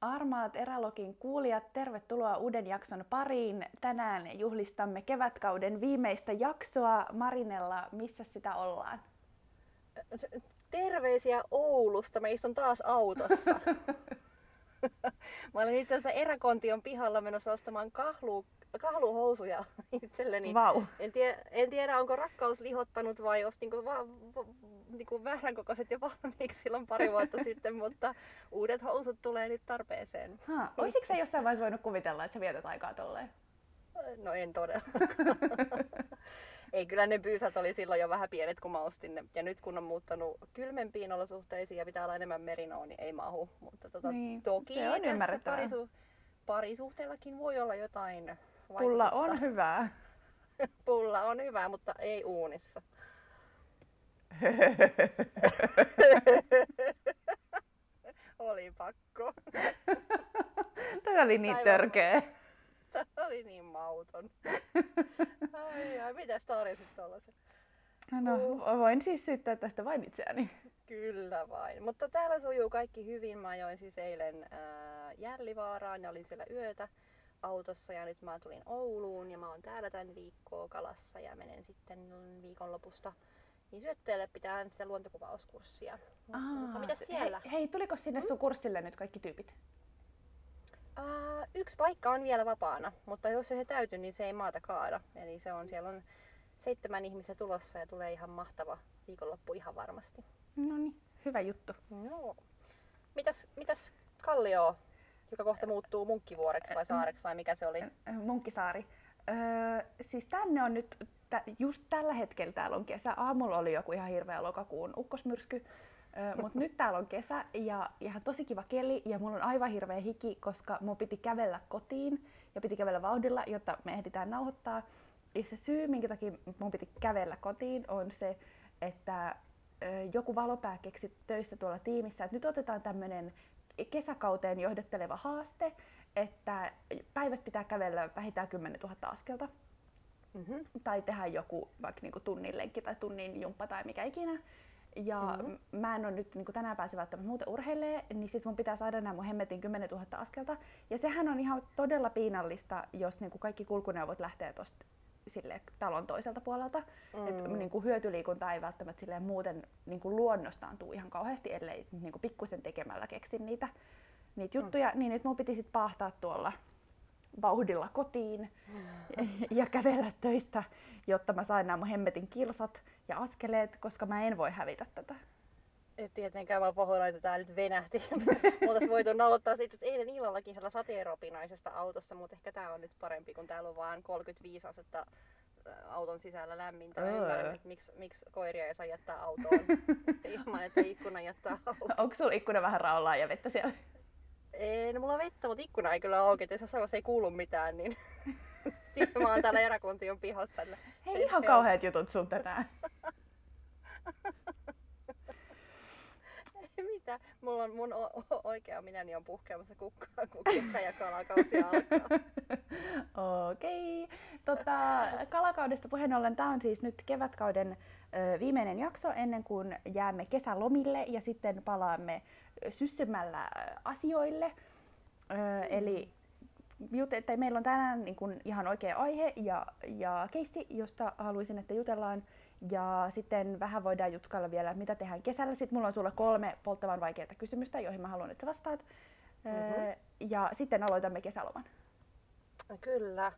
Armaat Erälogin kuulijat, tervetuloa uuden jakson pariin. Tänään juhlistamme kevätkauden viimeistä jaksoa. Marinella, missä sitä ollaan? Terveisiä Oulusta. Mä istun taas autossa. Mä olen itse asiassa Eräkontion pihalla menossa ostamaan kahlu, kahluhousuja itselleni. Vau. En, tie, en tiedä, onko rakkaus lihottanut vai ostinko va, va, niinku väärän kokoiset jo valmiiksi silloin pari vuotta sitten, mutta uudet housut tulee nyt tarpeeseen. Ha, olisitko sä jossain vaiheessa voinut kuvitella, että sä vietät aikaa tolleen? No en todellakaan. Ei, kyllä ne pyysät oli silloin jo vähän pienet, kun mä ostin ne. Ja nyt kun on muuttanut kylmempiin olosuhteisiin ja pitää olla enemmän merinoa, niin ei mahu. Mutta tota, Niin, toki se on ymmärrettävää. parisu, parisuhteellakin voi olla jotain vaikutusta. Pulla on hyvää. Pulla on hyvä, mutta ei uunissa. oli pakko. Tämä oli niin Aivan. törkeä. Oli niin mauton. Ai, ai, mitäs tarjosit tuollaisen? No, voin siis syyttää tästä vain itseäni. Kyllä vain. Mutta täällä sujuu kaikki hyvin. Mä ajoin siis eilen ää, Jällivaaraan ja olin siellä yötä autossa ja nyt mä tulin Ouluun ja mä oon täällä tämän viikkoa kalassa ja menen sitten viikonlopusta niin syötteelle pitää sitä luontokuvauskurssia. Mutta, mutta mitäs siellä? Hei, hei, tuliko sinne sun kurssille nyt kaikki tyypit? Ää, yksi paikka on vielä vapaana, mutta jos se täytyy, niin se ei maata kaada. Eli se on, siellä on seitsemän ihmistä tulossa ja tulee ihan mahtava viikonloppu ihan varmasti. No niin, hyvä juttu. Joo. Mitäs, mitäs Kallio, joka kohta muuttuu munkkivuoreksi vai saareksi vai mikä se oli? Äh, Munkkisaari. Öö, siis tänne on nyt, tä, just tällä hetkellä täällä on kesä. Aamulla oli joku ihan hirveä lokakuun ukkosmyrsky. Mutta nyt täällä on kesä ja ihan tosi kiva keli ja mulla on aivan hirveä hiki, koska mun piti kävellä kotiin ja piti kävellä vauhdilla, jotta me ehditään nauhoittaa. Ja se syy, minkä takia mun piti kävellä kotiin, on se, että joku valopää keksi töissä tuolla tiimissä, että nyt otetaan tämmöinen kesäkauteen johdatteleva haaste, että päivässä pitää kävellä vähintään 10 000 askelta Mm-hmm. tai tehdä joku vaikka niinku tunnin lenkki tai tunnin jumppa tai mikä ikinä. Ja Mhm. mm-hmm. mä en ole nyt niinku tänään pääse välttämättä muuten urheilee, niin sit mun pitää saada nämä mun hemmetin 10 000 askelta. Ja sehän on ihan todella piinallista, jos niinku kaikki kulkuneuvot lähtee tosta sille talon toiselta puolelta. Mm. Et Mm. niinku hyötyliikunta ei välttämättä silleen muuten niinku luonnostaan tuu ihan kauheasti, ellei niinku pikkusen tekemällä keksi niitä, niitä juttuja. Mm. Niin nyt mun piti sit paahtaa tuolla vauhdilla kotiin ja kävellä töistä, jotta mä sain nämä mun hemmetin kilsat ja askeleet, koska mä en voi hävitä tätä. Et tietenkään mä pahoillani, että tää nyt venähti. Oltais voitu nauhoittaa se itse asiassa eilen illallakin siellä sateeropinaisesta autosta, mutta ehkä tää on nyt parempi, kun täällä on vaan 35 astetta ä, auton sisällä lämmintä. Öö. ymmärrän, että miksi, miksi koiria ei saa jättää autoon ilman, että ikkuna jättää auki. Onko sulla ikkuna vähän raolaa ja vettä siellä? Ei, no mulla on vettä, mutta ikkuna ei kyllä auki, että jos vaiheessa ei kuulu mitään, niin sitten mä oon täällä eräkuntion pihassa. niin Hei, se- ihan kauheat jutut sun tänään. Mitä? Mulla on mun o- oikea minäni on puhkeamassa kukkaan, kun kesä ja kalakausi alkaa. Okei. Tota, kalakaudesta puheen ollen, tämä on siis nyt kevätkauden ö, viimeinen jakso ennen kuin jäämme kesälomille ja sitten palaamme syssymällä asioille. Ö, eli jut- että meillä on tänään niin kuin ihan oikea aihe ja, ja keissi, josta haluaisin, että jutellaan. Ja sitten vähän voidaan jutkailla vielä, mitä tehdään kesällä. Sitten mulla on sulle kolme polttavan vaikeaa kysymystä, joihin mä haluan, että sä vastaat. Mhm. Ö, Ja sitten aloitamme kesäloman. Kyllä.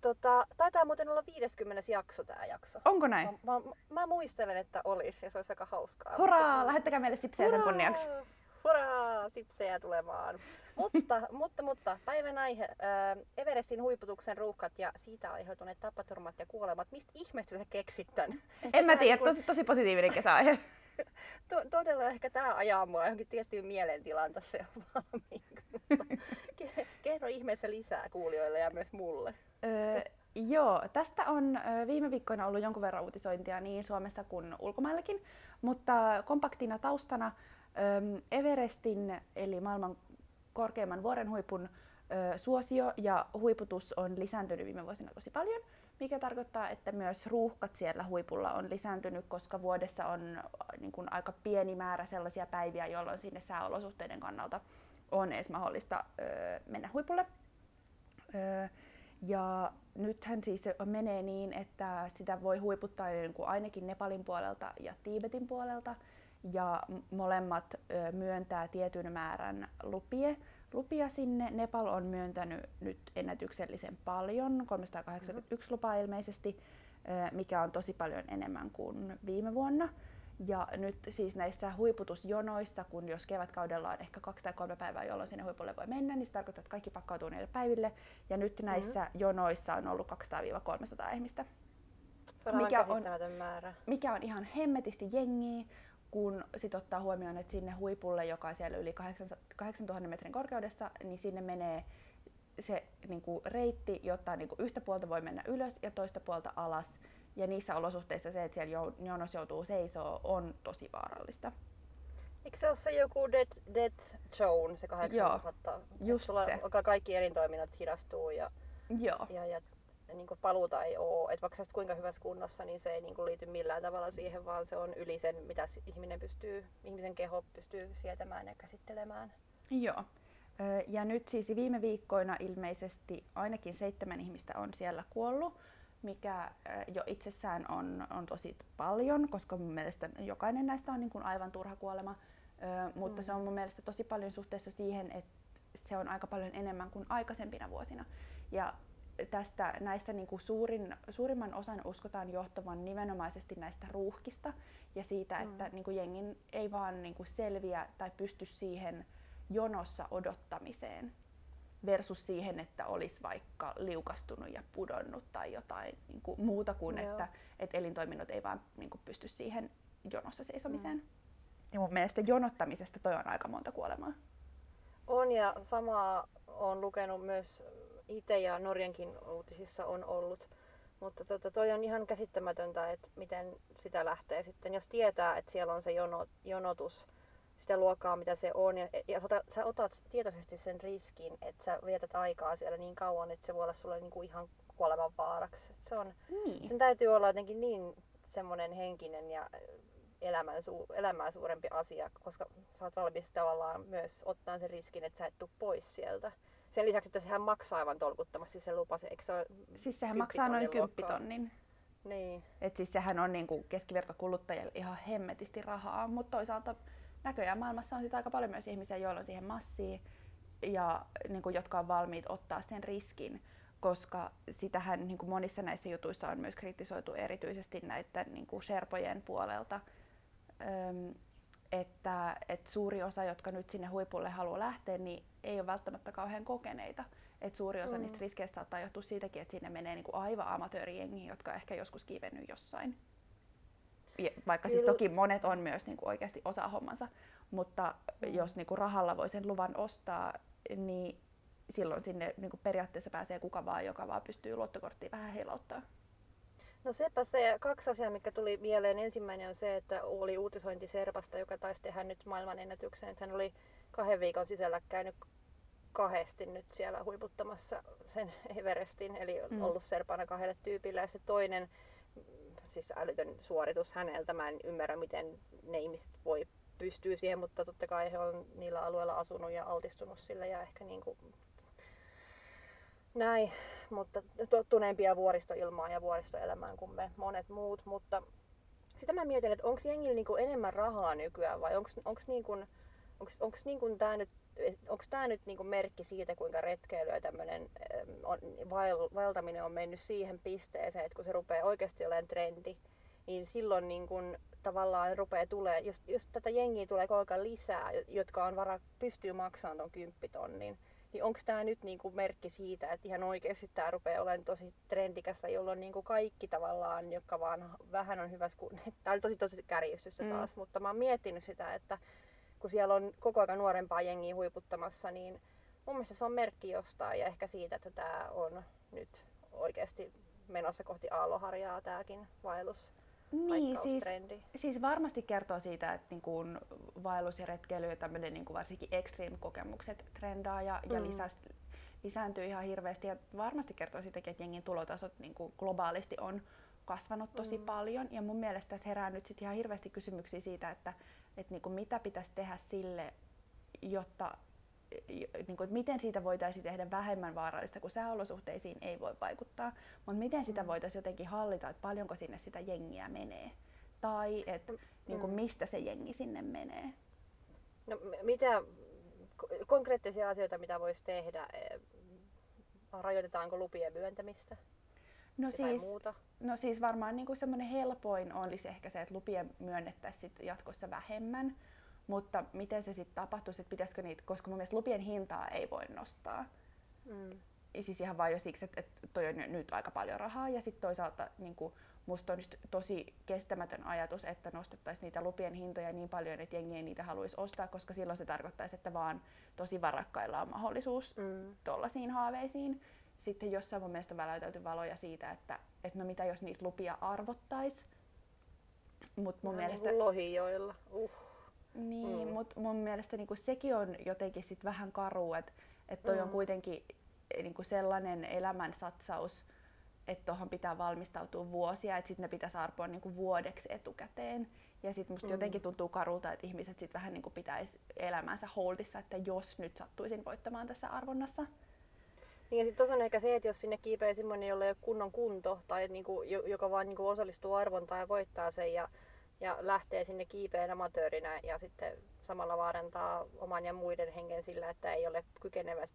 Tota, taitaa muuten olla 50 jakso tää jakso. Onko näin? Mä, mä, mä muistelen, että olisi ja se olisi aika hauskaa. Hurraa! Mutta- Lähettäkää meille sipsejä sen kunniaksi. Hurraa! Sipsejä tulemaan. mutta, mutta, mutta päivän aihe. Ää, Everestin huiputuksen ruuhkat ja siitä aiheutuneet tapaturmat ja kuolemat. Mistä ihmeestä sä keksit tän? En mä tiedä, niinku- tosi, tosi positiivinen kesäaihe. To, todella ehkä tämä ajaa mua johonkin tiettyyn mielentilaan tässä jo valmiiksi. Ke- Kerro ihmeessä lisää kuulijoille ja myös mulle. Öö, joo, tästä on viime viikkoina ollut jonkun verran uutisointia niin Suomessa kuin ulkomaillakin, mutta kompaktina taustana Everestin eli maailman korkeimman vuorenhuipun ö, suosio ja huiputus on lisääntynyt viime vuosina tosi paljon, mikä tarkoittaa, että myös ruuhkat siellä huipulla on lisääntynyt, koska vuodessa on niin kuin aika pieni määrä sellaisia päiviä, jolloin sinne sääolosuhteiden kannalta on edes mahdollista mennä huipulle. Öö, ja nythän siis se menee niin, että sitä voi huiputtaa niin kuin ainakin Nepalin puolelta ja Tiibetin puolelta. Ja molemmat myöntää tietyn määrän lupie, lupia sinne. Nepal on myöntänyt nyt ennätyksellisen paljon, 381 mm-hmm. lupaa ilmeisesti, mikä on tosi paljon enemmän kuin viime vuonna. Ja nyt siis näissä huiputusjonoissa, kun jos kevätkaudella on ehkä kaksi tai kolme päivää, jolloin sinne huipulle voi mennä, niin se tarkoittaa, että kaikki pakkautuu niille päiville. Ja nyt mm-hmm. näissä mm-hmm. jonoissa on ollut 200-300 ihmistä. Se on mikä on, määrä. Mikä on ihan hemmetisti jengiä, kun sit ottaa huomioon, että sinne huipulle, joka on siellä yli 8000 metrin korkeudessa, niin sinne menee se niin kuin reitti, jotta niin kuin yhtä puolta voi mennä ylös ja toista puolta alas ja niissä olosuhteissa se, että siellä jonossa joutuu seisoo, on tosi vaarallista. Eikö se ole se joku Death, Death Zone, se 8000? Just sulla se. kaikki elintoiminnot hidastuu ja, Joo. ja, ja niin paluuta ei ole. Et vaikka sä kuinka hyvässä kunnossa, niin se ei niin liity millään tavalla siihen, vaan se on yli sen, mitä ihminen pystyy, ihmisen keho pystyy sietämään ja käsittelemään. Joo. Ja nyt siis viime viikkoina ilmeisesti ainakin seitsemän ihmistä on siellä kuollut mikä jo itsessään on, on tosi paljon, koska mun mielestä jokainen näistä on niin kuin aivan turha kuolema, mutta mm. se on mun mielestä tosi paljon suhteessa siihen, että se on aika paljon enemmän kuin aikaisempina vuosina. Ja tästä näistä niin kuin suurin, suurimman osan uskotaan johtavan nimenomaisesti näistä ruuhkista ja siitä, mm. että niin kuin jengin ei vaan niin kuin selviä tai pysty siihen jonossa odottamiseen versus siihen, että olisi vaikka liukastunut ja pudonnut tai jotain niin kuin muuta kuin, Joo. että, että elintoiminnot ei vaan niin kuin pysty siihen jonossa seisomiseen. Mm. Ja mun mielestä jonottamisesta toi on aika monta kuolemaa. On ja samaa on lukenut myös itse ja Norjankin uutisissa on ollut. Mutta tota, toi on ihan käsittämätöntä, että miten sitä lähtee sitten, jos tietää, että siellä on se jono, jonotus sitä luokkaa, mitä se on. Ja, ja sä, sä otat tietoisesti sen riskin, että sä vietät aikaa siellä niin kauan, että se voi olla sulle niinku ihan kuoleman vaaraksi. Se on, niin. Sen täytyy olla jotenkin niin semmoinen henkinen ja elämän su, elämää suurempi asia, koska sä oot valmis tavallaan myös ottaa sen riskin, että sä et tuu pois sieltä. Sen lisäksi, että sehän maksaa aivan tolkuttomasti se lupa. Se, eikö se ole siis sehän maksaa noin kymppitonnin. Niin. Et siis sehän on niinku keskivertokuluttajille ihan hemmetisti rahaa, mutta toisaalta näköjään maailmassa on sitä aika paljon myös ihmisiä, joilla on siihen massia ja niin kuin, jotka on valmiit ottaa sen riskin, koska sitähän niin kuin monissa näissä jutuissa on myös kritisoitu erityisesti näiden niin kuin Sherpojen puolelta, että, että suuri osa, jotka nyt sinne huipulle haluaa lähteä, niin ei ole välttämättä kauhean kokeneita. Et suuri osa mm. niistä riskeistä saattaa johtua siitäkin, että sinne menee niin kuin aivan amatöörijengi, jotka on ehkä joskus kiivennyt jossain vaikka siis toki monet on myös niin kuin oikeasti osa hommansa, mutta mm. jos niin kuin rahalla voi sen luvan ostaa, niin silloin sinne niin kuin periaatteessa pääsee kuka vaan, joka vaan pystyy luottokorttiin vähän heilauttaa. No sepä se kaksi asiaa, mikä tuli mieleen. Ensimmäinen on se, että oli uutisointi Serpasta, joka taisi tehdä nyt maailman ennätyksen. Että hän oli kahden viikon sisällä käynyt kahdesti nyt siellä huiputtamassa sen Everestin, eli mm. ollut Serpana kahdelle tyypille. Ja se toinen siis älytön suoritus häneltä. Mä en ymmärrä, miten ne ihmiset voi pystyä siihen, mutta totta kai he on niillä alueilla asunut ja altistunut sille ja ehkä niin kuin näin, mutta tottuneempia vuoristoilmaan ja vuoristoelämään kuin me monet muut, mutta sitä mä mietin, että onko jengillä niin kuin enemmän rahaa nykyään vai onko niin kuin, onko niin kuin tämä nyt onko tämä nyt niinku merkki siitä, kuinka retkeily ja tämmöinen vael, vaeltaminen on mennyt siihen pisteeseen, että kun se rupeaa oikeasti olemaan trendi, niin silloin niin kun tavallaan rupeaa tulee, jos, jos tätä jengiä tulee koko ajan lisää, jotka on vara, pystyy maksamaan tuon kymppitonnin, niin onko tämä nyt niinku merkki siitä, että ihan oikeasti tämä rupeaa olemaan tosi trendikästä, jolloin niinku kaikki tavallaan, jotka vaan vähän on hyvässä kun... Tämä oli tosi tosi kärjistystä mm. taas, mutta mä oon miettinyt sitä, että kun siellä on koko ajan nuorempaa jengiä huiputtamassa, niin mun mielestä se on merkki jostain ja ehkä siitä, että tämä on nyt oikeasti menossa kohti aalloharjaa tämäkin vaellus. Niin, siis, siis varmasti kertoo siitä, että niin kuin vaellus ja retkeily ja tämmöinen niin kuin varsinkin extreme-kokemukset trendaa ja, mm. ja lisäs, lisääntyy ihan hirveästi. Ja varmasti kertoo siitäkin, että jengin tulotasot niin kuin globaalisti on kasvanut tosi mm. paljon. Ja mun mielestä tässä herää nyt sit ihan hirveästi kysymyksiä siitä, että, että niin kuin mitä pitäisi tehdä sille, jotta niin kuin, että miten siitä voitaisiin tehdä vähemmän vaarallista, kun sääolosuhteisiin ei voi vaikuttaa, mutta miten sitä Mm. voitaisiin jotenkin hallita, että paljonko sinne sitä jengiä menee, tai että niin kuin, Mm. mistä se jengi sinne menee. No mitä ko- konkreettisia asioita, mitä voisi tehdä? Eh, Rajoitetaanko lupien myöntämistä? No Jotain siis, muuta? no siis varmaan niin kuin semmoinen helpoin olisi ehkä se, että lupia myönnettäisiin jatkossa vähemmän, mutta miten se sitten tapahtuisi, että pitäisikö niitä, koska mun mielestä lupien hintaa ei voi nostaa. Mm. Siis ihan vain jo siksi, että, että toi on nyt aika paljon rahaa ja sitten toisaalta niin kuin, musta on tosi kestämätön ajatus, että nostettaisiin niitä lupien hintoja niin paljon, että jengi ei niitä haluaisi ostaa, koska silloin se tarkoittaisi, että vaan tosi varakkailla on mahdollisuus Mm. tollaisiin haaveisiin. Sitten jossain mun mielestä on väläytelty valoja siitä, että, että no mitä jos niitä lupia arvottaisi. Mutta mun Vähän mielestä, Niin kuin lohijoilla. Uh. Niin, Mm. mut mun mielestä niinku sekin on jotenkin sit vähän karu, että et toi on Mm. kuitenkin eh, niinku sellainen elämän satsaus, että tuohon pitää valmistautua vuosia, että sitten ne pitäisi arpoa niinku vuodeksi etukäteen. Ja sitten musta Mm. jotenkin tuntuu karulta, että ihmiset sitten vähän niinku pitäisi elämänsä holdissa, että jos nyt sattuisin voittamaan tässä arvonnassa. Niin ja sitten tuossa on ehkä se, että jos sinne kiipee semmoinen, jolla ei ole kunnon kunto, tai niinku, jo- joka vaan niinku osallistuu arvontaan ja voittaa sen, ja, ja lähtee sinne kiipeen amatöörinä, ja sitten samalla vaarantaa oman ja muiden hengen sillä, että ei ole kykenevä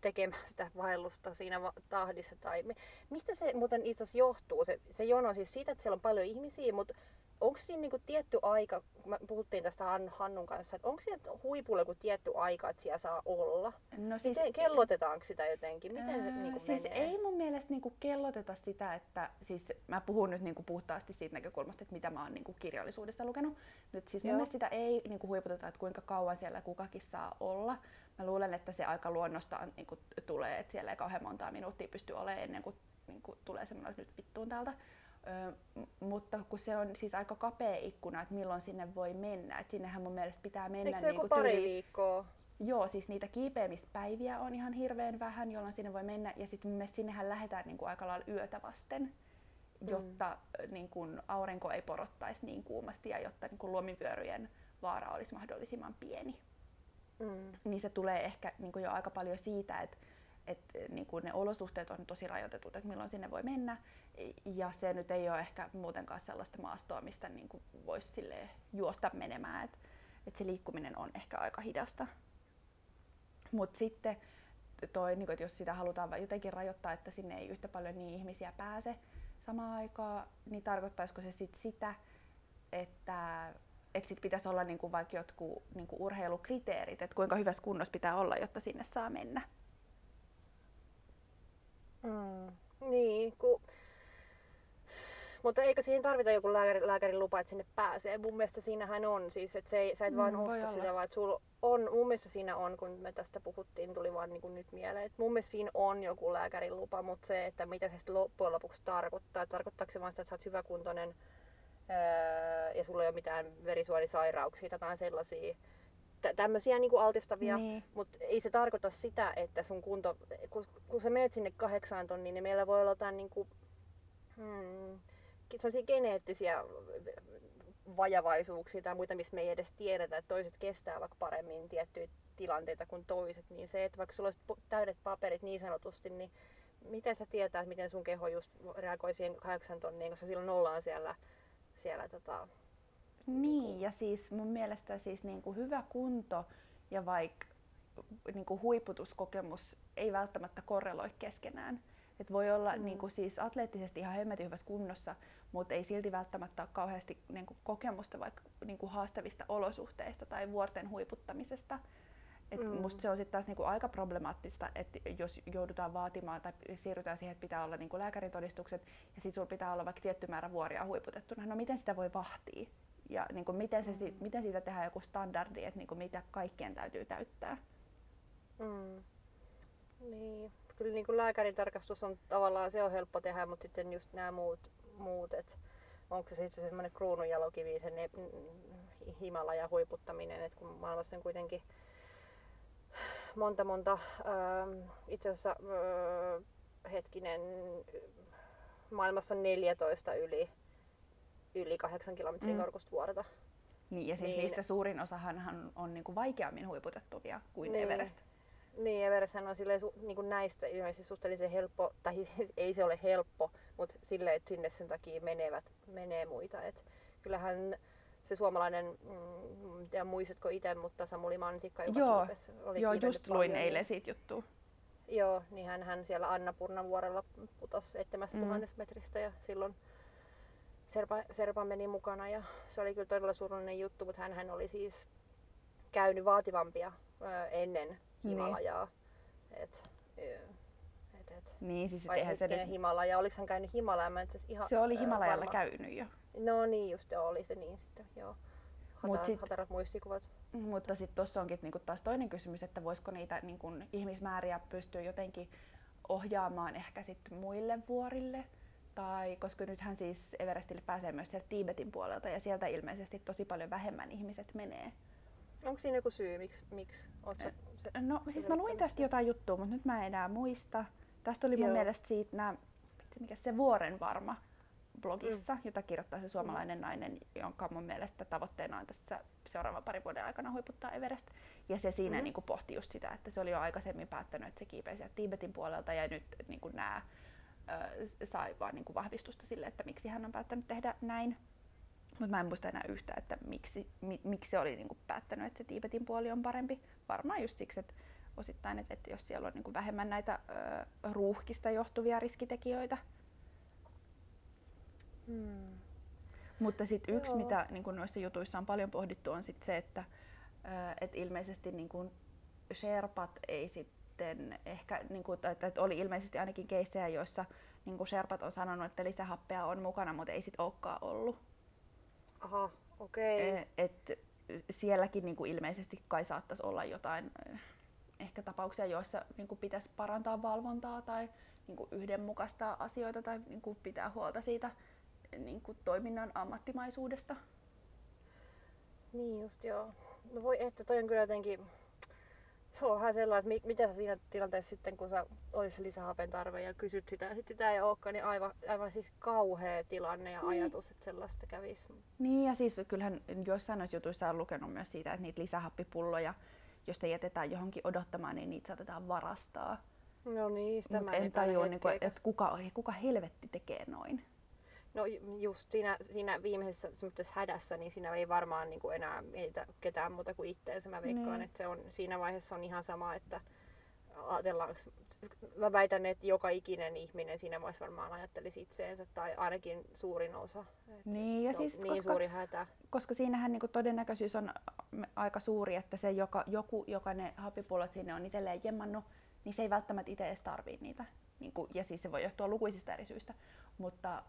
tekemään sitä vaellusta siinä tahdissa. Tai mi- mistä se muuten itse asiassa johtuu? Se, se jono siis siitä, että siellä on paljon ihmisiä, mutta onko siinä niinku tietty aika, kun me puhuttiin tästä Han- Hannun kanssa, että onko siellä huipulla joku tietty aika, että siellä saa olla? No siis, Miten, kellotetaanko sitä jotenkin? Miten se Ää, niinku siis menee? ei mun mielestä niinku kelloteta sitä, että siis mä puhun nyt niinku puhtaasti siitä näkökulmasta, että mitä mä oon niinku kirjallisuudessa lukenut. Nyt siis mun Joo. mielestä sitä ei niinku huiputeta, että kuinka kauan siellä kukakin saa olla. Mä luulen, että se aika luonnostaan niinku tulee, että siellä ei kauhean montaa minuuttia pysty olemaan ennen kuin niinku tulee semmoinen, että nyt vittuun täältä. Ö, mutta kun se on siis aika kapea ikkuna, että milloin sinne voi mennä. Et sinnehän mun mielestä pitää mennä Eikö se joku niinku pari tyyliin- viikkoa? Joo, siis niitä kiipeämispäiviä on ihan hirveän vähän, jolloin sinne voi mennä. Ja sitten mielestä sinnehän lähdetään niin kuin aika lailla yötä vasten, Mm. jotta niin kuin aurinko ei porottaisi niin kuumasti ja jotta niin kuin luomivyöryjen vaara olisi mahdollisimman pieni. Mm. Niin se tulee ehkä niin kuin jo aika paljon siitä, että että niin kuin ne olosuhteet on tosi rajoitetut, että milloin sinne voi mennä. Ja se nyt ei ole ehkä muutenkaan sellaista maastoa, mistä niin kuin voisi juosta menemään. Että et se liikkuminen on ehkä aika hidasta. Mutta sitten toi, niin kuin, että jos sitä halutaan jotenkin rajoittaa, että sinne ei yhtä paljon niin ihmisiä pääse samaan aikaan, niin tarkoittaisiko se sit sitä, että et sit pitäisi olla niin kuin vaikka jotkut niin kuin urheilukriteerit, että kuinka hyvässä kunnossa pitää olla, jotta sinne saa mennä. Mm. Niin, ku... Mutta eikö siihen tarvita joku lääkäri, lääkärin lupa, että sinne pääsee? Mun mielestä siinähän on siis, että se ei, sä et Mm, vaan osta olla. sitä, vaan että sulla on, mun mielestä siinä on, kun me tästä puhuttiin, tuli vaan niin kuin nyt mieleen, että mun mielestä siinä on joku lääkärin lupa, mutta se, että mitä se sitten loppujen lopuksi tarkoittaa, että tarkoittaako se vaan sitä, että sä oot hyväkuntoinen öö, ja sulla ei ole mitään verisuonisairauksia tai sellaisia, tämmöisiä niin kuin altistavia, Niin. mutta ei se tarkoita sitä, että sun kunto, kun, kun sä menet sinne kahdeksaan tonniin, niin meillä voi olla jotain niinku, hmm, sellaisia geneettisiä vajavaisuuksia tai muita, missä me ei edes tiedetä, että toiset kestää vaikka paremmin tiettyjä tilanteita kuin toiset, niin se, että vaikka sulla olisi täydet paperit niin sanotusti, niin miten sä tietää, miten sun keho just reagoi siihen kahdeksan tonniin, koska silloin ollaan siellä, siellä tota, Niin, ja siis mun mielestä siis niin kuin hyvä kunto ja vaikka niin kuin huiputuskokemus ei välttämättä korreloi keskenään. Et voi olla Mm. niin kuin siis atleettisesti ihan hemmetin hyvässä kunnossa, mutta ei silti välttämättä ole kauheasti niin kuin kokemusta vaikka niin kuin haastavista olosuhteista tai vuorten huiputtamisesta. Et Mm. Musta se on sitten taas niinku aika problemaattista, että jos joudutaan vaatimaan tai siirrytään siihen, että pitää olla niinku lääkärintodistukset ja sitten sulla pitää olla vaikka tietty määrä vuoria huiputettuna. No miten sitä voi vahtia? Ja niinku miten, se, miten siitä tehdään joku standardi, että niinku mitä kaikkien täytyy täyttää? Mm. Niin, kyllä niin kuin lääkärin tarkastus on tavallaan se on helppo tehdä, mutta sitten just nämä muut, muut että onko se sitten semmoinen kruununjalokivi, se ne, mm, Himalaja huiputtaminen, että kun maailmassa on kuitenkin monta monta, ähm, itse asiassa äh, hetkinen, maailmassa on 14 yli, yli 8 kilometrin Mm. korkusta vuorta. Niin, ja siis Niin. niistä suurin osahan on, on niinku vaikeammin huiputettuvia kuin Niin. Everest. Niin, Everesthän on silleen, su, niin kuin näistä ilmeisesti suhteellisen helppo, tai siis ei se ole helppo, mutta silleen, että sinne sen takia menevät, menee muita. Et kyllähän se suomalainen, mm, tiedä muistatko itse, mutta Samuli Mansikka, joka Joo, kiipesi, oli Joo, just luin paljon, eilen siitä juttua. Joo, niin hän, hän siellä Annapurnan vuorella putosi 7000 Mm. metristä ja silloin Serpa, Serpa meni mukana ja se oli kyllä todella surullinen juttu, mutta hän, hän oli siis käynyt vaativampia ö, ennen Niin. Himalajaa. Et, ö, et, et. Niin, siis et Vai eihän se nyt... Himalaja, oliko hän käynyt Himalajaa? Mä ihan Se oli Himalajalla varma. käynyt jo. No niin, just joo, oli se niin sitten, joo. Mut sit- hatarat muistikuvat. Mutta sitten tuossa onkin niinku taas toinen kysymys, että voisiko niitä niinku ihmismääriä pystyä jotenkin ohjaamaan ehkä sitten muille vuorille. Tai koska nythän siis Everestille pääsee myös sieltä Tiibetin puolelta ja sieltä ilmeisesti tosi paljon vähemmän ihmiset menee. Onko siinä joku syy, miksi, miksi se, No siis mä luin tästä jotain juttua, mutta nyt mä en enää muista. Tästä oli mun Joo. mielestä siitä nää, mikä se Vuoren varma blogissa, mm. jota kirjoittaa se suomalainen nainen, jonka mun mielestä tavoitteena on tässä seuraavan parin vuoden aikana huiputtaa Everest. Ja se siinä Mhm. niin kuin pohti just sitä, että se oli jo aikaisemmin päättänyt, että se kiipee sieltä Tiibetin puolelta ja nyt niin kuin nämä sai vaan niin kuin vahvistusta sille, että miksi hän on päättänyt tehdä näin. Mutta mä en muista enää yhtä, että miksi, mi, miksi se oli niinku päättänyt, että se Tiibetin puoli on parempi. Varmaan just siksi, että osittain, että, että jos siellä on niinku vähemmän näitä ö, ruuhkista johtuvia riskitekijöitä. Hmm. Mutta sitten yksi, Joo. mitä niin noissa jutuissa on paljon pohdittu, on sit se, että ö, et ilmeisesti niin kun Sherpat ei sitten ehkä, niin tai, tai oli ilmeisesti ainakin keissejä, joissa niin kun Sherpat on sanonut, että lisähappea on mukana, mutta ei sit olekaan ollut. Aha, okei. Eh, Et sielläkin niin kuin ilmeisesti kai saattaisi olla jotain eh, ehkä tapauksia, joissa niin kuin pitäisi parantaa valvontaa tai niin kuin yhdenmukaistaa asioita tai niin kuin pitää huolta siitä niin kuin toiminnan ammattimaisuudesta. Niin just joo. No voi että toi on kyllä jotenkin... Se on vähän sellainen, että mi- mitä sä siinä tilanteessa sitten, kun sä olisi lisähapen tarve ja kysyt sitä ja sitten sitä ei olekaan, niin aivan, aivan siis kauhea tilanne ja Niin. ajatus, että sellaista kävisi. Niin ja siis kyllähän joissain noissa jutuissa on lukenut myös siitä, että niitä lisähappipulloja, jos ne jätetään johonkin odottamaan, niin niitä saatetaan varastaa. No niin, sitä Mut mä en, tajua, niin kuin, että kuka, kuka helvetti tekee noin. No ju- just siinä, siinä viimeisessä semmoisessa hädässä, niin siinä ei varmaan niin kuin enää mietitä ketään muuta kuin itteensä. Mä veikkaan, Niin. että se on, siinä vaiheessa on ihan sama, että ajatellaanko, mä väitän, että joka ikinen ihminen siinä vaiheessa varmaan ajattelisi itseensä, tai ainakin suurin osa. Et Niin, ja siis niin koska- suuri hätä. koska siinähän niinku todennäköisyys on m- aika suuri, että se joka, joku, joka ne hapipullot sinne on itselleen jemmannut, niin se ei välttämättä itse edes tarvii niitä. Niinku, ja siis se voi johtua lukuisista eri syistä. Mutta,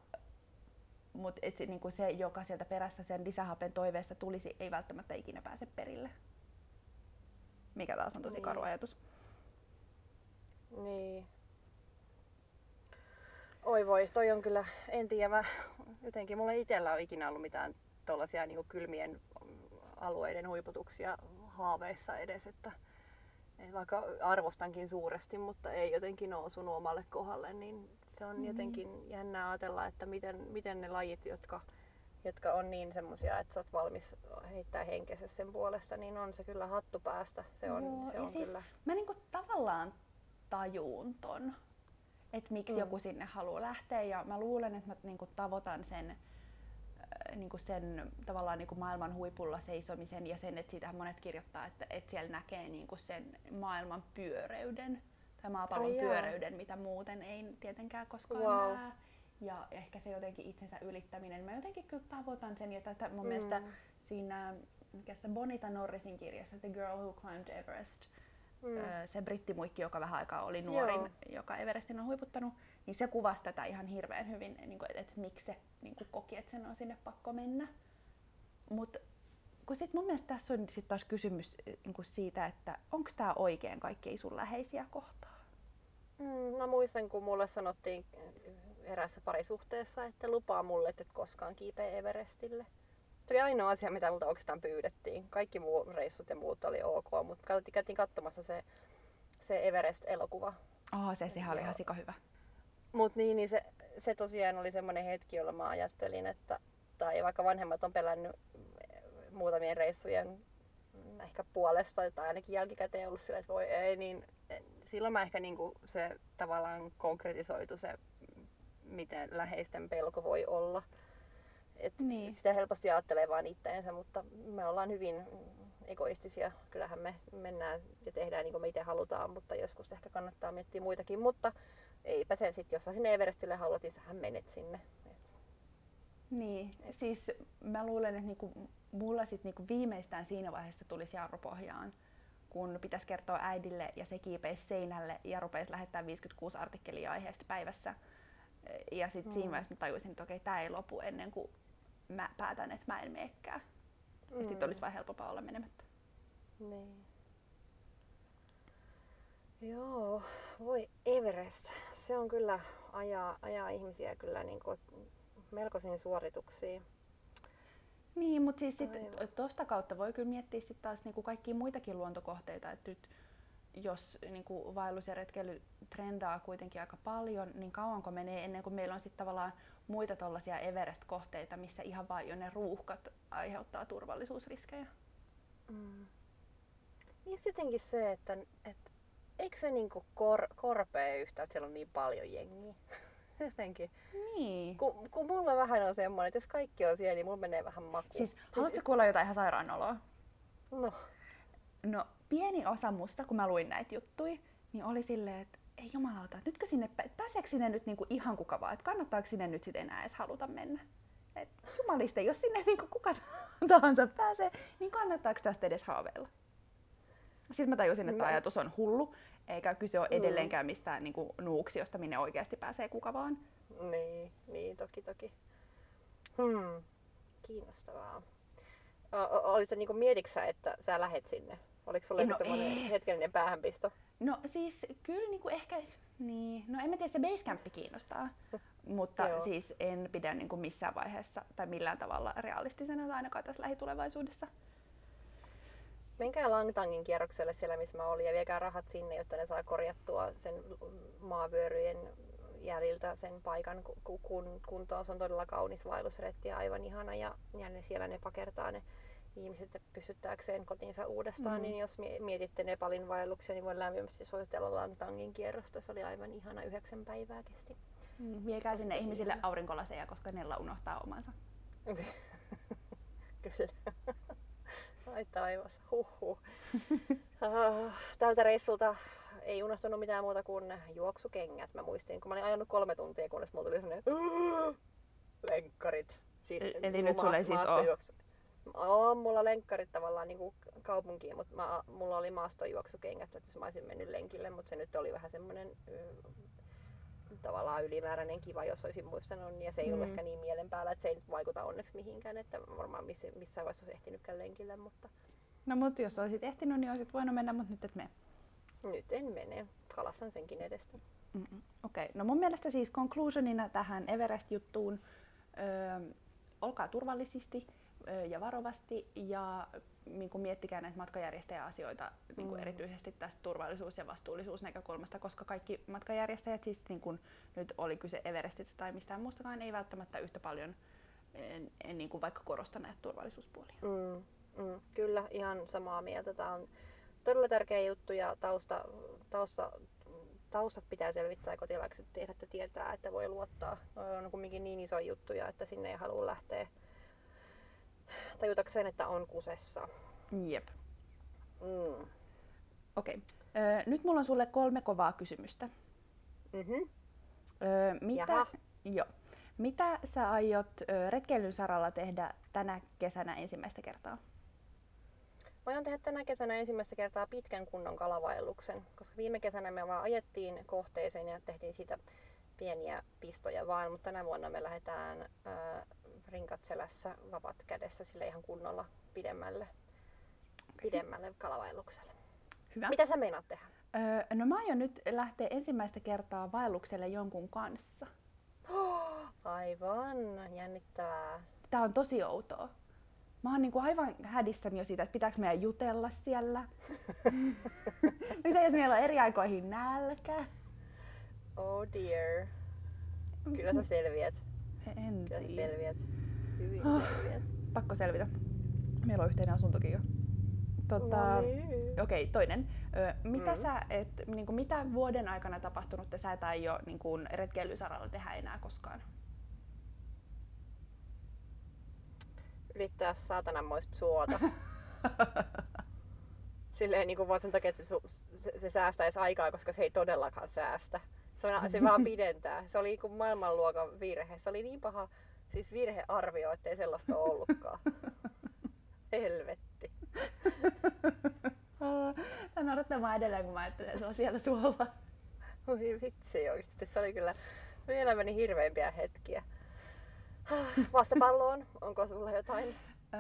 mutta et se, niinku se, joka sieltä perässä sen lisähapen toiveessa tulisi, ei välttämättä ikinä pääse perille. Mikä taas on tosi Niin. karu ajatus. Niin. Oi voi, toi on kyllä, en tiedä, mä, jotenkin mulla ei itsellä ole ikinä ollut mitään tuollaisia niin kylmien alueiden huiputuksia haaveissa edes, että, että vaikka arvostankin suuresti, mutta ei jotenkin ole osunut omalle kohdalle, niin se on Mm. jotenkin jännää ajatella, että miten, miten ne lajit, jotka, jotka on niin semmoisia, että sä oot valmis heittää henkensä sen puolesta, niin on se kyllä hattu päästä. Se on, Joo, se on siis kyllä. Mä niinku tavallaan tajuun ton, että miksi Mm. joku sinne haluaa lähteä ja mä luulen, että mä niinku tavoitan sen, äh, niinku sen tavallaan niinku maailman huipulla seisomisen ja sen, että siitähän monet kirjoittaa, että, että siellä näkee niinku sen maailman pyöreyden tai maapallon Ai jaa. pyöreyden, mitä muuten ei tietenkään koskaan Wow. näe. Ja ehkä se jotenkin itsensä ylittäminen. Mä jotenkin kyllä tavoitan sen ja tätä mun mm. mielestä siinä mikä se Bonita Norrisin kirjassa The Girl Who Climbed Everest, Mm. Se brittimuikki, joka vähän aikaa oli nuorin, Joo. joka Everestin on huiputtanut, niin se kuvasi tätä ihan hirveän hyvin, niin kuin, että, miksi se niin kuin koki, että sen on sinne pakko mennä. Mutta kun sit mun mielestä tässä on sit taas kysymys niin kuin siitä, että onko tämä oikein kaikkia sun läheisiä kohtaan? Mm, mä muistan, kun mulle sanottiin erässä parisuhteessa, että lupaa mulle, että et koskaan kiipee Everestille. Se oli ainoa asia, mitä multa oikeastaan pyydettiin. Kaikki muu reissut ja muut oli ok, mutta käytiin, katsomassa se, se Everest-elokuva. Oh, se, sehän oli ihan sika hyvä. Mutta niin, niin se, se tosiaan oli semmoinen hetki, jolla mä ajattelin, että tai vaikka vanhemmat on pelännyt muutamien reissujen ehkä puolesta tai ainakin jälkikäteen ollut sillä, että voi ei, niin silloin mä ehkä niinku se tavallaan konkretisoitu se, miten läheisten pelko voi olla. Et Niin. Sitä helposti ajattelee vain itteensä, mutta me ollaan hyvin egoistisia. Kyllähän me mennään ja tehdään niin kuin me itse halutaan, mutta joskus ehkä kannattaa miettiä muitakin. Mutta eipä se sitten, jos sinne Everestille haluat, niin sähän menet sinne. Niin, siis mä luulen, että niinku, mulla sit niinku viimeistään siinä vaiheessa tulisi jarru pohjaan, kun pitäisi kertoa äidille ja se kiipeisi seinälle ja rupesi lähettää 56 artikkelia aiheesta päivässä. Ja sitten mm. siinä vaiheessa mä tajusin, että okei, tämä ei lopu ennen kuin mä päätän, että mä en meekään. Ja Mm. sitten olisi vaan helpompaa olla menemättä. Niin. Joo, voi Everest. Se on kyllä ajaa, ajaa ihmisiä kyllä niin kuin melkoisiin suorituksiin. Niin, mutta siis sit tosta kautta voi kyllä miettiä sit taas niinku kaikkia muitakin luontokohteita, että nyt jos niinku vaellus ja retkeily trendaa kuitenkin aika paljon, niin kauanko menee ennen kuin meillä on sitten tavallaan muita tällaisia Everest-kohteita, missä ihan vain jo ne ruuhkat aiheuttaa turvallisuusriskejä. Mm. Niin jotenkin se, että, että eikö se niinku kor, korpea yhtään, että siellä on niin paljon jengiä. Jotenkin. Niin. Kun, kun mulla vähän on semmoinen, että jos kaikki on siellä, niin mulla menee vähän maku. Siis, haluatko kuulla jotain ihan sairaanoloa? No, No, pieni osa musta, kun mä luin näitä juttuja, niin oli silleen, että ei jumalauta, että nytkö sinne, pä- pääseekö sinne nyt niinku ihan kuka vaan, että kannattaako sinne nyt sit enää edes haluta mennä? Et jumaliste, jos sinne niinku kuka tahansa pääsee, niin kannattaako tästä edes haaveilla? Sitten mä tajusin, että Mä- ajatus on hullu, eikä kyse ole Mm. edelleenkään mistään niinku nuuksiosta, minne oikeasti pääsee kuka vaan. niin, niin toki toki. Hmm, kiinnostavaa. O, oli se niinku mietiksä, että sä lähet sinne? Oliko sulle No no, semmoinen ei. hetkellinen päähänpisto? No siis kyllä niinku ehkä, niin, no en mä tiedä, se basecampi kiinnostaa, mutta Joo. siis en pidä niinku missään vaiheessa tai millään tavalla realistisena ainakaan tässä lähitulevaisuudessa. Menkää Langtangin kierrokselle siellä, missä mä olin, ja viekää rahat sinne, jotta ne saa korjattua sen maavyöryjen jäljiltä sen paikan ku- kun, kuntoon. Se on todella kaunis vaellusreitti ja aivan ihana, ja, ja ne siellä ne pakertaa ne ihmiset pysyttääkseen kotiinsa uudestaan, Mm. niin jos mie- mietitte Nepalin vaelluksia, niin voin lämpimästi suositella Langtangin kierrosta. Se oli aivan ihana, yhdeksän päivää kesti. Mm, Viekää Tosi, sinne ihmisille ihana. aurinkolaseja, koska Nella unohtaa omansa. Kyllä. Ai taivas, huhhuh. Ah, Tältä reissulta ei unohtunut mitään muuta kuin juoksukengät. Mä muistin, kun mä olin ajanut kolme tuntia, kunnes mulla tuli sellainen lenkkarit. Siis E- eli nyt sulla ei siis maastojuoksu- On mulla lenkkarit tavallaan niin kuin kaupunkiin, mutta mä, mulla oli maastojuoksukengät, että jos mä olisin mennyt lenkille, mutta se nyt oli vähän semmoinen tavallaan ylimääräinen kiva, jos olisin muistanut, ja se ei ollut Mm. ehkä niin mielen päällä, että se ei nyt vaikuta onneksi mihinkään, että varmaan missä, missään vaiheessa olisi ehtinytkään lenkille, mutta No mutta jos olisit ehtinyt, niin olisit voinut mennä, mutta nyt et mene. nyt en mene. Kalassan senkin edestä. Okei, no mun mielestä siis conclusionina tähän Everest-juttuun, öö, olkaa turvallisesti öö, ja varovasti ja niin kuin miettikää näitä matkajärjestäjäasioita niin kuin Mm. erityisesti tästä turvallisuus- ja vastuullisuusnäkökulmasta, koska kaikki matkajärjestäjät, siis niin kuin nyt oli kyse Everestistä tai mistään muustakaan, ei välttämättä yhtä paljon en, en niin kuin vaikka korosta näitä turvallisuuspuolia. Mm, mm, kyllä, ihan samaa mieltä. Tämä on todella tärkeä juttu ja tausta, tausta, taustat pitää selvittää kotiläksyt tehdä, että tietää, että voi luottaa. Noi on kumminkin niin iso juttuja, että sinne ei halua lähteä tajutakseen, että on kusessa. Jep. Mm. Okei. Öö, nyt mulla on sulle kolme kovaa kysymystä. Mm-hmm. Öö, mitä, Jaha. jo. mitä sä aiot ö, retkeilyn saralla tehdä tänä kesänä ensimmäistä kertaa? Mä aion tehdä tänä kesänä ensimmäistä kertaa pitkän kunnon kalavaelluksen, koska viime kesänä me vaan ajettiin kohteeseen ja tehtiin siitä pieniä pistoja vaan, mutta tänä vuonna me lähdetään ää, rinkat selässä, vapat kädessä sille ihan kunnolla pidemmälle, pidemmälle kalavaellukselle. Hyvä. Mitä sä meinaat tehdä? Öö, no mä aion nyt lähteä ensimmäistä kertaa vaellukselle jonkun kanssa. Aivan, jännittävää. Tää on tosi outoa. Mä oon niinku aivan hädissäni jo siitä, että pitääkö meidän jutella siellä. Mitä jos meillä on eri aikoihin nälkä? Oh dear. Kyllä sä selviät. En Kyllä sä tiedä. selviät. Hyvin Ah. selviät. Pakko selvitä. Meillä on yhteinen asuntokin jo. Tota, No niin. Okei, toinen. Ö, mitä Mm. sä et, niin kuin, mitä vuoden aikana tapahtunut, että sä et aio niin kuin, retkeilysaralla tehdä enää koskaan? Yrittää saatananmoista suota. Silleen niin kuin vaan sen takia, että se, se, se säästäisi aikaa, koska se ei todellakaan säästä. Se, on, se vaan pidentää. Se oli kuin maailmanluokan virhe. Se oli niin paha siis virhearvio, ettei sellaista ole ollutkaan. Helvetti. Tää naurattaa mua edelleen, kun mä ajattelen sua siellä suolla. Oi vitsi oikeesti. Se oli kyllä elämäni hirveimpiä hetkiä. Vastapalloon, onko sulla jotain? Öö,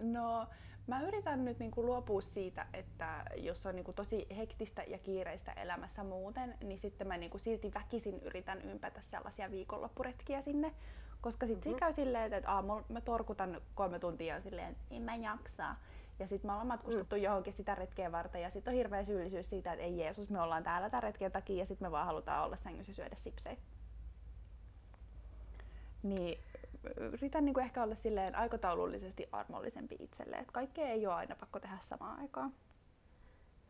no, mä yritän nyt niinku luopua siitä, että jos on niinku tosi hektistä ja kiireistä elämässä muuten, niin sitten mä niinku silti väkisin yritän ympätä sellaisia viikonloppuretkiä sinne. Koska sitten Mhm. mm-hmm. käy silleen, että aamulla mä torkutan kolme tuntia silleen, en mä jaksaa. Ja sitten me ollaan matkustettu mm. johonkin sitä retkeä varten ja sitten on hirveä syyllisyys siitä, että ei Jeesus, me ollaan täällä tämän retken takia ja sitten me vaan halutaan olla sängyssä syödä sipsejä. Niin yritän niinku ehkä olla silleen aikataulullisesti armollisempi itselle, että kaikkea ei ole aina pakko tehdä samaan aikaan.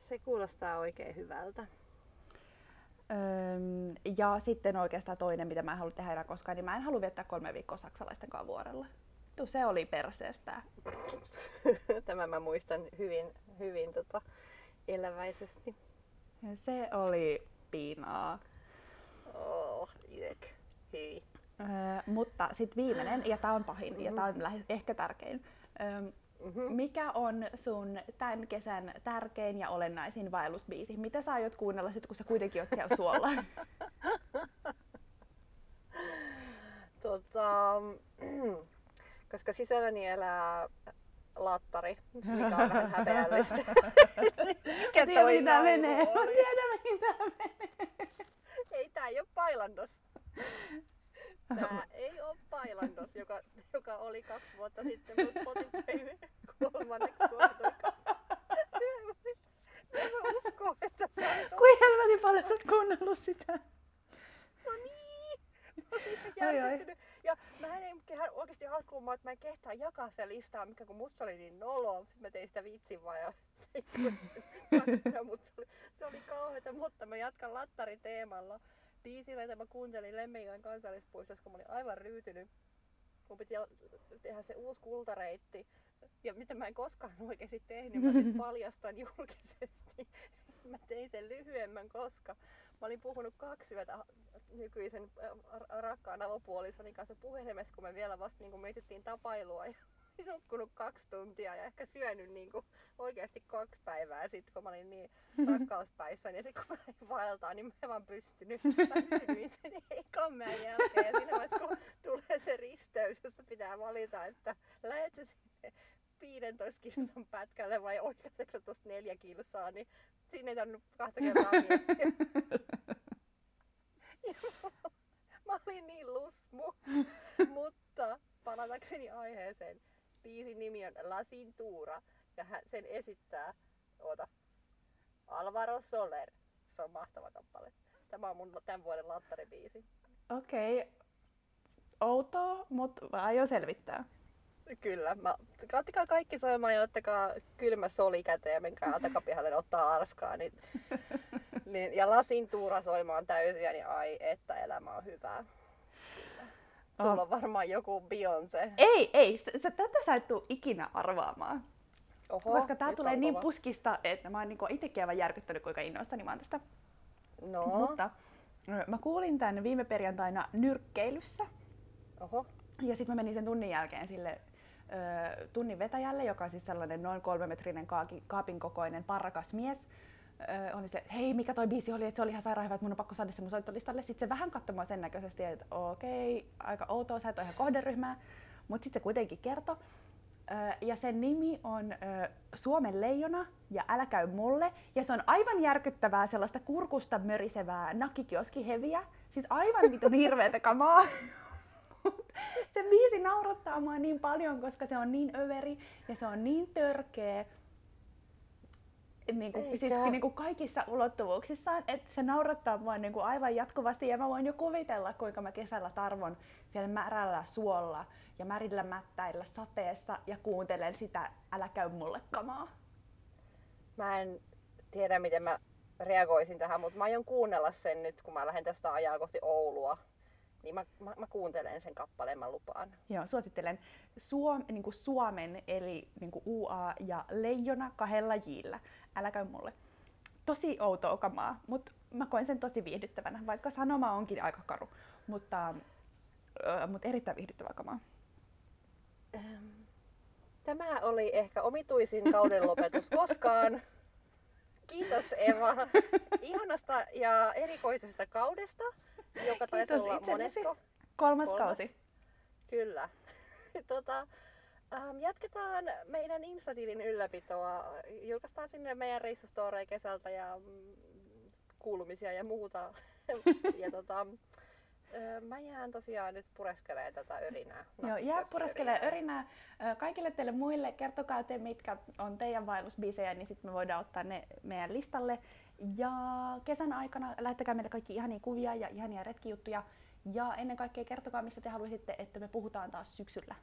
Se kuulostaa oikein hyvältä. Öm, ja sitten oikeastaan toinen, mitä mä en halua tehdä enää koskaan, niin mä en halua viettää kolme viikkoa saksalaisten kanssa vuorella. Tuo se oli perseestä. Tämä mä muistan hyvin, hyvin tota, eläväisesti. Se oli piinaa. Oh, yök. Hyi. Öö, mutta sitten viimeinen, ja tämä on pahin, ja Mhm. tämä on lähes ehkä tärkein. Öm, Mm-hmm. mikä on sun tämän kesän tärkein ja olennaisin vaellusbiisi? Mitä sä aiot kuunnella sit, kun sä kuitenkin oot siellä suolla? Tota, koska sisälläni elää lattari, mikä on vähän häpeällistä. Mikä Mä tiedän, toi mitä menee. Mä tiedän, mitä menee. Ei tää ei oo Pailandos. Tää ei oo Pailandos, joka, joka oli kaksi vuotta sitten mun Spotifyn kolmanneksi suosituin. En mä usko, että totta. Kuin helvetin paljon sä kuunnellut sitä. No niin! Oi. Järkyttynyt. Ja mä en kehä oikeesti alkuun, mä, että mä en kehtaa jakaa sitä listaa, mikä kun musta oli niin nolo. Sitten mä tein sitä vitsin vaan ja se mutta se oli, se oli mutta mä jatkan lattariteemalla. Biisillä, jota mä kuuntelin Lemmenjoen kansallispuistossa, kun mä olin aivan ryytynyt. Mun piti tehdä se uusi kultareitti. Ja mitä mä en koskaan oikeasti tehnyt, mä nyt paljastan julkisesti. Mä tein sen lyhyemmän, koska mä olin puhunut kaksi yötä nykyisen äh, ra- rakkaan avopuolisoni kanssa puhelimessa, kun me vielä vasta niin mietittiin tapailua. Ja nukkunut kaksi tuntia ja ehkä syönyt niin kuin oikeasti kaksi päivää sitten, kun mä olin niin rakkauspäissäni. Ja sitten kun mä lähdin vaeltaa, niin mä en vaan pystynyt. Mä hyydyin sen ekan mäen jälkeen. Ja siinä vaiheessa, kun tulee se risteys, jossa pitää valita, että lähdetkö sinne 15 kilsan pätkälle vai oikeastaan tuosta neljä kilsaa, niin siinä ei tarvinnut kahta kertaa miettiä. Mä olin niin lusmu. Mutta palatakseni aiheeseen. Biisin nimi on La Cintura ja hän sen esittää, oota, Alvaro Soler. Se on mahtava kappale. Tämä on mun tämän vuoden lattaribiisi. Okei. Okay. Outoa, mutta aion selvittää. Kyllä. Mä, kattikaa kaikki soimaan ja ottakaa kylmä soli käteen ja menkää takapihalle ottaa arskaa. Niin, niin, ja lasin tuura soimaan täysiä, niin ai, että elämä on hyvää. Sulla Oh. on varmaan joku Beyoncé. Ei, ei, s- s- tätä sä et tuu ikinä arvaamaan. Oho, koska tää tulee niin kova. puskista, että mä oon niinku itekin aivan järkyttänyt, kuinka innoissani mä oon tästä. No, Mutta mä kuulin tän viime perjantaina nyrkkeilyssä. oho. Ja sitten mä menin sen tunnin jälkeen sille ö, tunnin vetäjälle, joka on siis sellainen noin kolmemetrinen kaapin kokoinen parrakas mies. Ö, oli se, että hei, mikä toi biisi oli, että se oli ihan sairaan hyvä, että mun on pakko saada se mun soittolistalle. Sitten se vähän katsoi mua sen näköisesti, että okei, aika outoa, sä et ole ihan kohderyhmää. Mutta sitten se kuitenkin kertoi. Ö, ja sen nimi on ö, Suomen leijona ja Älä käy mulle. Ja se on aivan järkyttävää sellaista kurkusta mörisevää nakkikioskiheviä. Siis aivan vitun hirveetä kamaa. Se biisi naurattaa mua niin paljon, koska se on niin överi ja se on niin törkeä. Niin kuin, siis niin kuin kaikissa ulottuvuuksissaan, että se naurattaa mua niin kuin aivan jatkuvasti ja mä voin jo kuvitella, kuinka mä kesällä tarvon siellä märällä suolla ja märillä mättäillä sateessa ja kuuntelen sitä Älä käy mulle kamaa. Mä en tiedä, miten mä reagoisin tähän, mutta mä aion kuunnella sen nyt, kun mä lähden tästä ajaa kohti Oulua. Niin mä, mä, mä kuuntelen sen kappaleen, mä lupaan. Joo, suosittelen Suom, niin kuin Suomen, eli niin kuin UA ja Leijona kahdella jillä. Älä käy mulle. Tosi outoa kamaa, mutta mä koen sen tosi viihdyttävänä, vaikka sanoma onkin aika karu. Mutta, äh, mutta erittäin viihdyttävää kamaa. Tämä oli ehkä omituisin kauden lopetus koskaan. Kiitos Eva ihanasta ja erikoisesta kaudesta, joka taisi Kiitos olla itsellesi. monesko. Kolmas, Kolmas. kausi. Kyllä. tota, ähm, jatketaan meidän Instatilin ylläpitoa. Julkaistaan sinne meidän reissustoreja kesältä ja mm, kuulumisia ja muuta. ja tota, mä jään tosiaan nyt pureskelemaan tätä örinää. Joo, jää pureskelee örinää. Ö, Kaikille teille muille kertokaa te, mitkä on teidän vaellusbiisejä, niin sitten me voidaan ottaa ne meidän listalle. Ja kesän aikana lähettäkää meille kaikki ihania kuvia ja ihania retkijuttuja. Ja ennen kaikkea kertokaa, mistä te haluaisitte, että me puhutaan taas syksyllä.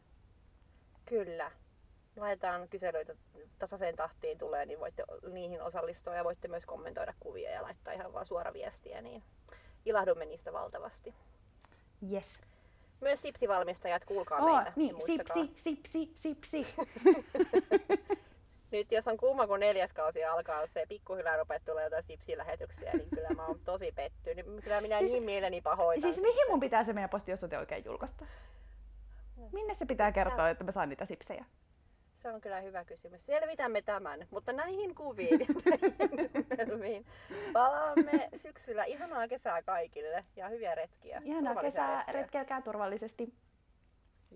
Kyllä. Laitetaan kyselyitä tasaiseen tahtiin tulee, niin voitte niihin osallistua ja voitte myös kommentoida kuvia ja laittaa ihan vaan suora viestiä, niin ilahdumme niistä valtavasti. Yes. Myös sipsivalmistajat, kuulkaa Oh, meitä. niin, sipsi, sipsi, sipsi. Nyt jos on kuuma, kun neljäs kausi alkaa, jos se pikkuhiljaa rupeaa tulee jotain sipsilähetyksiä, niin kyllä mä oon tosi pettynyt. Kyllä minä Siis- niin mieleni pahoitan. siis mihin mun pitää se meidän postiosoite oikein julkaista? Minne se pitää kertoa, että mä saan niitä sipsejä? Se on kyllä hyvä kysymys. Selvitämme tämän, mutta näihin kuviin näihin palaamme syksyllä. Ihanaa kesää kaikille ja hyviä retkiä. Ihanaa kesää, retkiä. retkeilkää turvallisesti.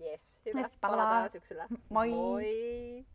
Yes, hyvä. Yes, palataan. Palataan syksyllä. Moi! Moi!